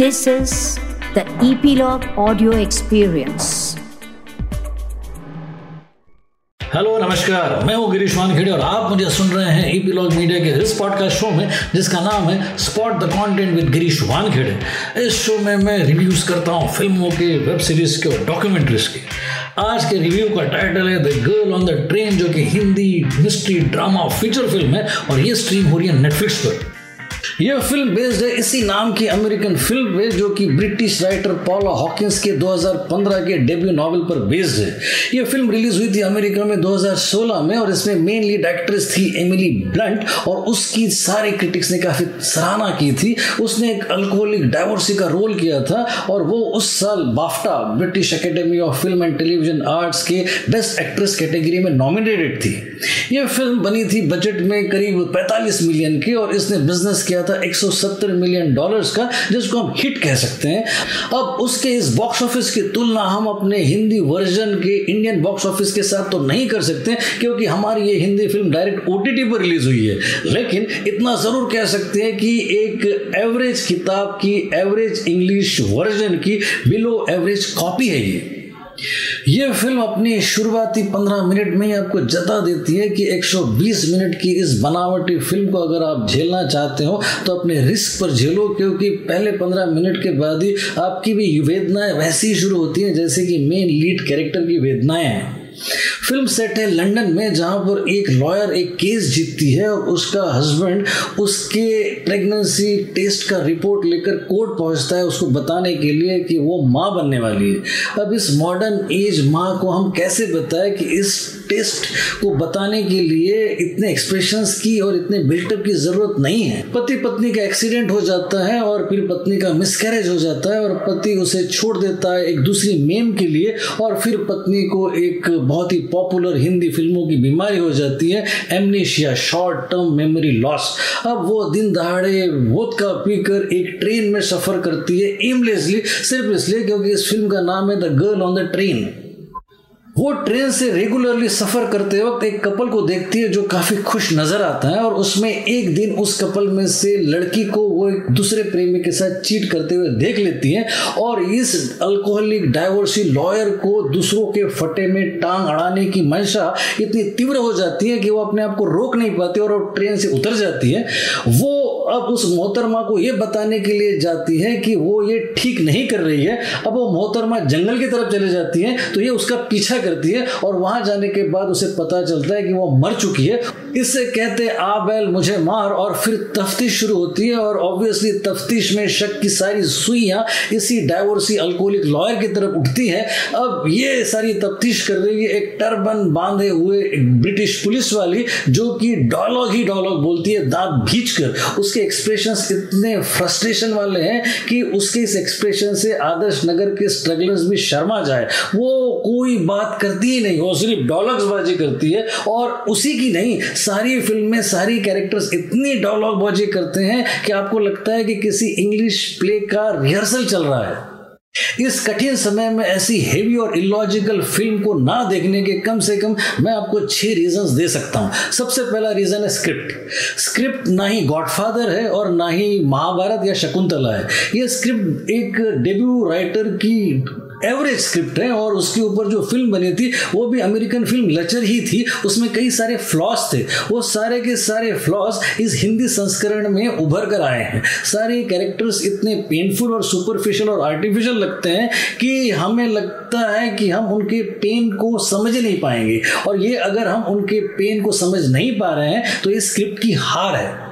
This is the Epilogue Audio Experience. Hello नमस्कार मैं हूँ गिरीश वानखेड़े और आप मुझे सुन रहे हैं ईपीलॉग मीडिया के इस पॉडकास्ट शो में, जिसका नाम है spot the content with Girish Wankhede. इस शो में मैं रिव्यूज़ करता हूँ फ़िल्मों के वेब सीरीज़ के और डॉक्यूमेंट्रीज के। आज के रिव्यू का टाइटल है the girl on the train जो कि Hindi mystery drama feature film है, और ये स्ट्रीम हो रही है नेटफ्लिक्स पर। यह फ़िल्म बेस्ड है, इसी नाम की अमेरिकन फ़िल्म पे जो कि ब्रिटिश राइटर पॉला हॉकिंस के 2015 के डेब्यू नॉवल पर बेस्ड है। यह फ़िल्म रिलीज़ हुई थी अमेरिका में 2016 में, और इसमें मेन लीड एक्ट्रेस थी एमिली ब्लंट और उसकी सारे क्रिटिक्स ने काफ़ी सराहना की थी। उसने एक अल्कोहलिक डाइवोर्सी का रोल किया था, और वो उस साल BAFTA British academy of film and television arts के बेस्ट एक्ट्रेस कैटेगरी में नॉमिनेटेड थी। यह फ़िल्म बनी थी बजट में करीब 45 मिलियन की, और इसने बिज़नेस किया था 170 मिलियन डॉलर्स का, जिसको हम हिट कह सकते हैं। अब उसके इस बॉक्स ऑफ़िस की तुलना हम अपने हिंदी वर्जन के इंडियन बॉक्स ऑफ़िस के साथ तो नहीं कर सकते, क्योंकि हमारी ये हिंदी फ़िल्म डायरेक्ट ओटीटी पर रिलीज़ हुई है। लेकिन इतना ज़रूर कह सकते हैं कि एक एवरेज किताब की एवरेज इंग्लिश वर्जन की बिलो एवरेज कॉपी है ये। ये फ़िल्म अपनी शुरुआती 15 मिनट में ही आपको जता देती है कि 120 मिनट की इस बनावटी फ़िल्म को अगर आप झेलना चाहते हो तो अपने रिस्क पर झेलो, क्योंकि पहले 15 मिनट के बाद ही आपकी भी वेदनाएँ वैसी शुरू होती हैं जैसे कि मेन लीड कैरेक्टर की वेदनाएँ हैं। फ़िल्म सेट है लंदन में, जहाँ पर एक लॉयर एक केस जीतती है और उसका हस्बैंड उसके प्रेगनेंसी टेस्ट का रिपोर्ट लेकर कोर्ट पहुँचता है उसको बताने के लिए कि वो माँ बनने वाली है। अब इस मॉडर्न एज माँ को हम कैसे बताएँ कि इस टेस्ट को बताने के लिए इतने एक्सप्रेशंस की और इतने बिल्टअप की ज़रूरत नहीं है। पति पत्नी का एक्सीडेंट हो जाता है और फिर पत्नी का मिसकैरेज हो जाता है और पति उसे छोड़ देता है एक दूसरी मेम के लिए और फिर पत्नी को एक बहुत ही पॉपुलर हिंदी फ़िल्मों की बीमारी हो जाती है amnesia short term memory loss अब वो दिन दहाड़े वोद का पीकर एक ट्रेन में सफ़र करती है एमलेसली सिर्फ़ इसलिए क्योंकि इस फ़िल्म का नाम है the girl on the train वो ट्रेन से रेगुलरली सफ़र करते वक्त एक कपल को देखती है जो काफ़ी खुश नज़र आता है और उसमें एक दिन उस कपल में से लड़की को वो एक दूसरे प्रेमी के साथ चीट करते हुए देख लेती है और इस अल्कोहलिक डाइवोर्सी लॉयर को दूसरों के फटे में टांग अड़ाने की मंशा इतनी तीव्र हो जाती है कि वो अपने आप को रोक नहीं पाती और ट्रेन से उतर जाती है। वो अब उस मोहतरमा को ये बताने के लिए जाती है कि वो ये ठीक नहीं कर रही है, अब वो मोहतरमा जंगल की तरफ़ चले जाती है तो ये उसका पीछा करती है और वहाँ जाने के बाद उसे पता चलता है कि वो मर चुकी है। इससे कहते आ बैल, मुझे मार। और फिर तफ्तीश शुरू होती है और ऑब्वियसली तफ्तीश में शक की सारी सुइयाँ इसी डाइवोर्सी अल्कोहलिक लॉयर की तरफ़ उठती है। अब ये सारी तफ्तीश कर रही है एक टर्बन बांधे हुए ब्रिटिश पुलिस वाली, जो कि डॉलॉग ही डॉलॉग बोलती है, दांत भींच कर उसके एक्सप्रेशन इतने फ्रस्ट्रेशन वाले हैं कि उसके इस एक्सप्रेशन से आदर्श नगर के स्ट्रगलर्स भी शर्मा जाए। वो कोई बात करती ही नहीं, वो सिर्फ़ डॉलॉग्सबाजी करती है और उसी की नहीं, सारी फ़िल्म में सारी कैरेक्टर्स इतनी डॉलॉग बाजी करते हैं कि आपको लगता है कि किसी इंग्लिश प्ले का रिहर्सल चल रहा है। इस कठिन समय में ऐसी हेवी और इलॉजिकल फ़िल्म को ना देखने के कम से कम मैं आपको छह रीजंस दे सकता हूँ। सबसे पहला रीजन है स्क्रिप्ट स्क्रिप्ट ना ही गॉडफादर है और ना ही महाभारत या शकुंतला है। यह स्क्रिप्ट एक डेब्यू राइटर की एवरेज स्क्रिप्ट है और उसके ऊपर जो फ़िल्म बनी थी, वो भी अमेरिकन फ़िल्म लचर ही थी। उसमें कई सारे फ्लॉस थे। वो सारे के सारे फ्लॉस इस हिंदी संस्करण में उभर कर आए हैं। सारे कैरेक्टर्स इतने पेनफुल और सुपरफिशियल और आर्टिफिशियल लगते हैं कि हमें लगता है कि हम उनके पेन को समझ नहीं पाएँगे। और ये अगर हम उनके पेन को समझ नहीं पा रहे हैं तो ये स्क्रिप्ट की हार है।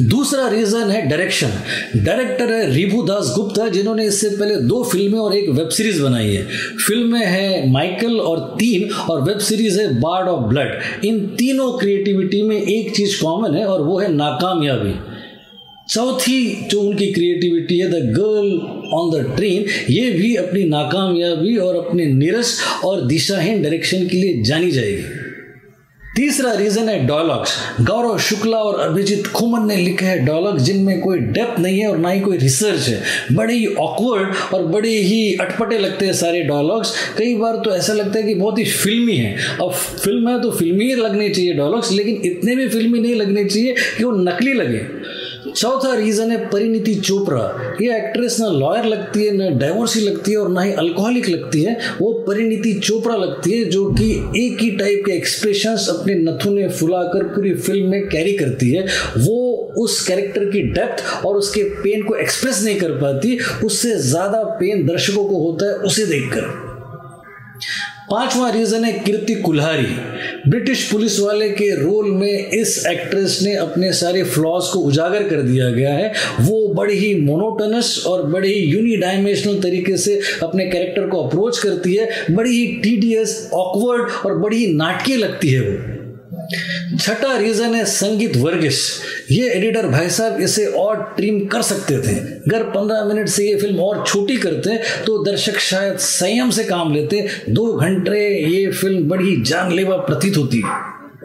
दूसरा रीजन है डायरेक्शन डायरेक्टर है रिभू दास गुप्ता जिन्होंने इससे पहले दो फ़िल्में और एक वेब सीरीज़ बनाई है। फ़िल्में है माइकल और तीन और वेब सीरीज़ है बार्ड ऑफ़ ब्लड इन तीनों क्रिएटिविटी में एक चीज़ कॉमन है और वो है नाकामयाबी। चौथी जो उनकी क्रिएटिविटी है the girl on the train ये भी अपनी नाकामयाबी और अपने निरस और दिशाहीन डायरेक्शन के लिए जानी जाएगी। तीसरा रीजन है डायलॉग्स गौरव शुक्ला और अभिजीत खुमन ने लिखे हैं डायलॉग जिनमें कोई डेप्थ नहीं है और ना ही कोई रिसर्च है. बड़े ही ऑकवर्ड और बड़े ही अटपटे लगते हैं सारे डायलॉग्स कई बार तो ऐसा लगता है कि बहुत ही फिल्मी है. अब फ़िल्म है तो फिल्मी ही लगनी चाहिए डायलॉग्स लेकिन इतने भी फिल्मी नहीं लगने चाहिए कि वो नकली लगे. चौथा रीजन है, परिणीति चोपड़ा। ये एक्ट्रेस ना लॉयर लगती है, ना डाइवोर्सी लगती है और ना ही अल्कोहलिक लगती है। वो परिणीति चोपड़ा लगती है, जो कि एक ही टाइप के एक्सप्रेशंस अपने नथुने फुलाकर पूरी फ़िल्म में कैरी करती है। वो उस कैरेक्टर की डेप्थ और उसके पेन को एक्सप्रेस नहीं कर पाती, उससे ज़्यादा पेन दर्शकों को होता है, उसे देखकर। पांचवा रीजन है कीर्ति कुल्हारी। ब्रिटिश पुलिस वाले के रोल में इस एक्ट्रेस ने अपने सारे फ्लॉज को उजागर कर दिया गया है। वो बड़ी ही मोनोटनस और बड़े ही यूनिडाइमेंशनल तरीके से अपने कैरेक्टर को अप्रोच करती है। बड़ी ही टीडियस ऑकवर्ड और बड़ी ही नाटकीय लगती है वो। छठा रीजन है संगीत वर्गिश ये एडिटर भाई साहब इसे और ट्रीम कर सकते थे। अगर पंद्रह मिनट से ये फ़िल्म और छोटी करते तो दर्शक शायद संयम से काम लेते। दो घंटे ये फ़िल्म बड़ी जानलेवा प्रतीत होती।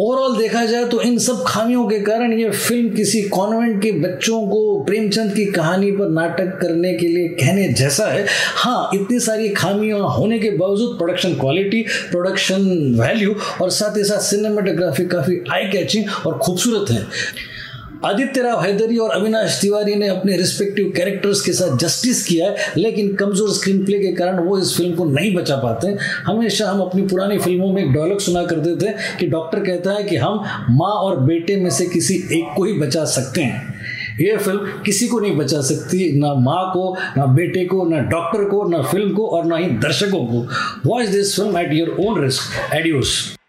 ओवरऑल देखा जाए तो इन सब खामियों के कारण ये फ़िल्म किसी कॉन्वेंट के बच्चों को प्रेमचंद की कहानी पर नाटक करने के लिए कहने जैसा है। हाँ इतनी सारी खामियाँ होने के बावजूद प्रोडक्शन क्वालिटी प्रोडक्शन वैल्यू और साथ ही साथ सिनेमाटोग्राफी काफ़ी आई कैचिंग और खूबसूरत है। आदित्य राव हैदरी और अविनाश तिवारी ने अपने रिस्पेक्टिव कैरेक्टर्स के साथ जस्टिस किया है, लेकिन कमज़ोर स्क्रीन प्ले के कारण वो इस फ़िल्म को नहीं बचा पाते हमेशा हम अपनी पुरानी फ़िल्मों में एक डायलॉग सुना करते थे कि डॉक्टर कहता है कि हम माँ और बेटे में से किसी एक को ही बचा सकते हैं। ये फ़िल्म किसी को नहीं बचा सकती, ना माँ को, ना बेटे को, ना डॉक्टर को, ना फ़िल्म को और ना ही दर्शकों को। Watch this film at your own risk adios